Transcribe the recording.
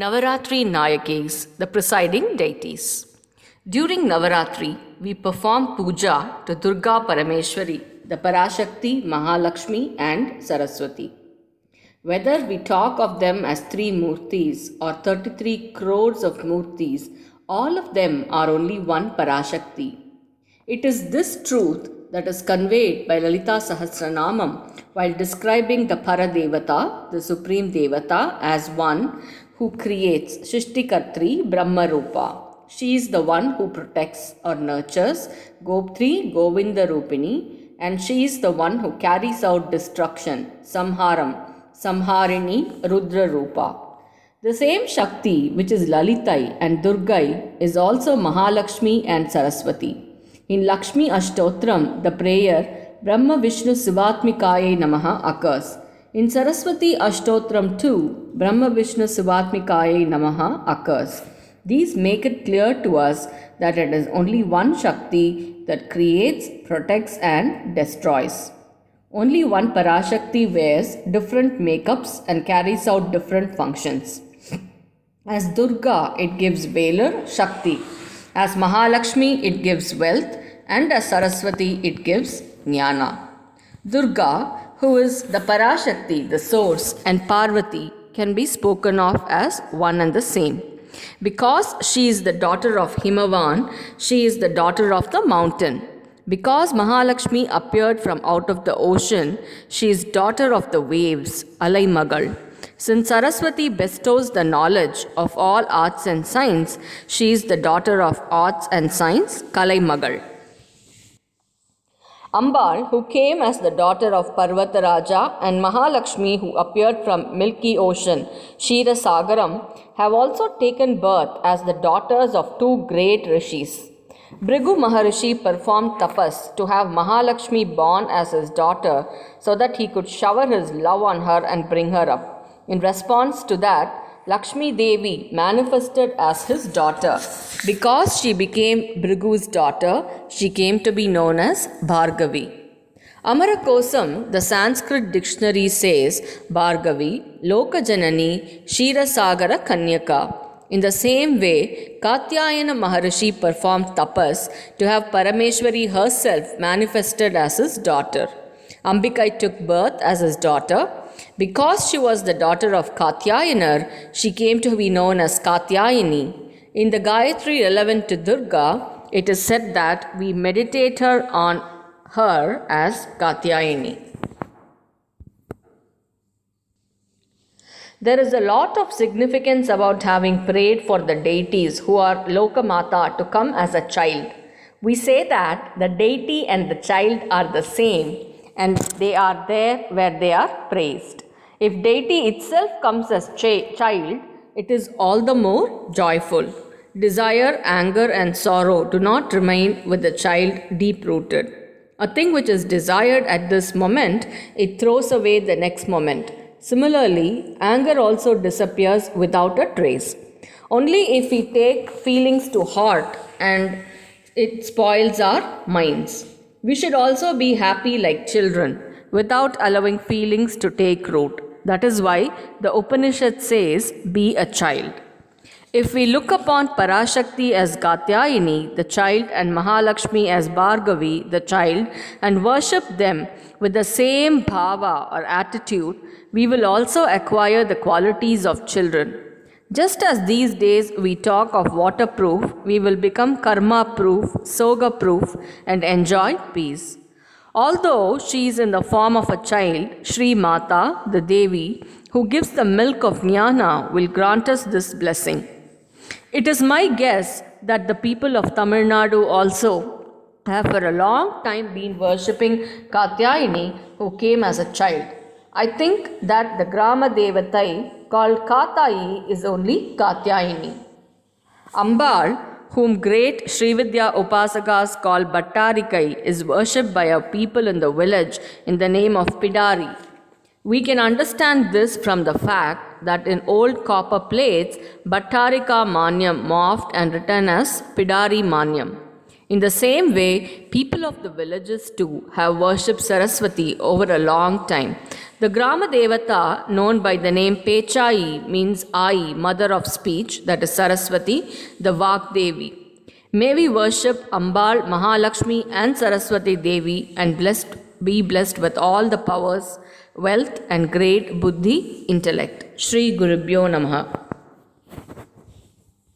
Navaratri Nayakis, the presiding deities. During Navaratri, we perform puja to Durga Parameshwari, the Parashakti, Mahalakshmi, and Saraswati. Whether we talk of them as three murtis or 33 crores of murtis, all of them are only one Parashakti. It is this truth that is conveyed by Lalita Sahasranamam while describing the Paradevata, the Supreme Devata, as one who creates Srishtikartri Brahmarupa. She is the one who protects or nurtures Goptri Govinda Rupini, and she is the one who carries out destruction, Samharam, Samharini Rudra Rupa. The same Shakti, which is Lalitai and Durgai, is also Mahalakshmi and Saraswati. In Lakshmi Ashtotram, the prayer Brahma Vishnu Sivatmikaye Namaha occurs. In Saraswati Ashtotram too, Brahma Vishnu Sivatmikaye Namaha occurs. These make it clear to us that it is only one Shakti that creates, protects, and destroys. Only one Parashakti wears different makeups and carries out different functions. As Durga, it gives valor, Shakti. As Mahalakshmi, it gives wealth, and as Saraswati, it gives jnana. Durga, who is the Parashakti, the source, and Parvati can be spoken of as one and the same. Because she is the daughter of Himavan, she is the daughter of the mountain. Because Mahalakshmi appeared from out of the ocean, she is daughter of the waves, Alai Magal. Since Saraswati bestows the knowledge of all arts and science, she is the daughter of arts and science, Kalai Magal. Ambal, who came as the daughter of Parvata Raja, and Mahalakshmi, who appeared from Milky Ocean, Shira Sagaram, have also taken birth as the daughters of two great rishis. Bhrigu Maharishi performed tapas to have Mahalakshmi born as his daughter so that he could shower his love on her and bring her up. In response to that, Lakshmi Devi manifested as his daughter. Because she became Bhrigu's daughter, she came to be known as Bhargavi. Amarakosam, the Sanskrit dictionary says Bhargavi, Lokajanani, Shirasagara Kanyaka. In the same way, Katyayana Maharishi performed tapas to have Parameshwari herself manifested as his daughter. Ambikai took birth as his daughter. Because she was the daughter of Katyayanar, she came to be known as Katyayani. In the Gayatri relevant to Durga, it is said that we meditate her on her as Katyayani. There is a lot of significance about having prayed for the deities who are Lokamata to come as a child. We say that the deity and the child are the same and they are there where they are praised. If deity itself comes as ch- child, it is all the more joyful. Desire, anger, and sorrow do not remain with the child deep rooted. A thing which is desired at this moment, it throws away the next moment. Similarly, anger also disappears without a trace. Only if we take feelings to heart and it spoils our minds. We should also be happy like children without allowing feelings to take root. That is why the Upanishad says, Be a child. If we look upon Parashakti as Katyayani, the child, and Mahalakshmi as Bhargavi, the child, and worship them with the same bhava or attitude, we will also acquire the qualities of children. Just as these days we talk of waterproof, we will become karma proof, soga proof, and enjoy peace. Although she is in the form of a child, Sri Mata, the Devi, who gives the milk of jnana, will grant us this blessing. It is my guess that the people of Tamil Nadu also have for a long time been worshipping Katyayani, who came as a child. I think that the Grama Devatai called Katai is only Katyayani. Ambal, whom great Srividya Upasakas call Bhattarikai, is worshipped by our people in the village in the name of Pidari. We can understand this from the fact that in old copper plates, Bhattarika Manyam morphed and written as Pidari Manyam. In the same way, people of the villages too have worshipped Saraswati over a long time. The Grama Devata, known by the name Pechai, means Ai, mother of speech, that is Saraswati, the Vak Devi. May we worship Ambal, Mahalakshmi, and Saraswati Devi and blessed, be blessed with all the powers, wealth, and great buddhi intellect. Sri Gurubhyo Namaha.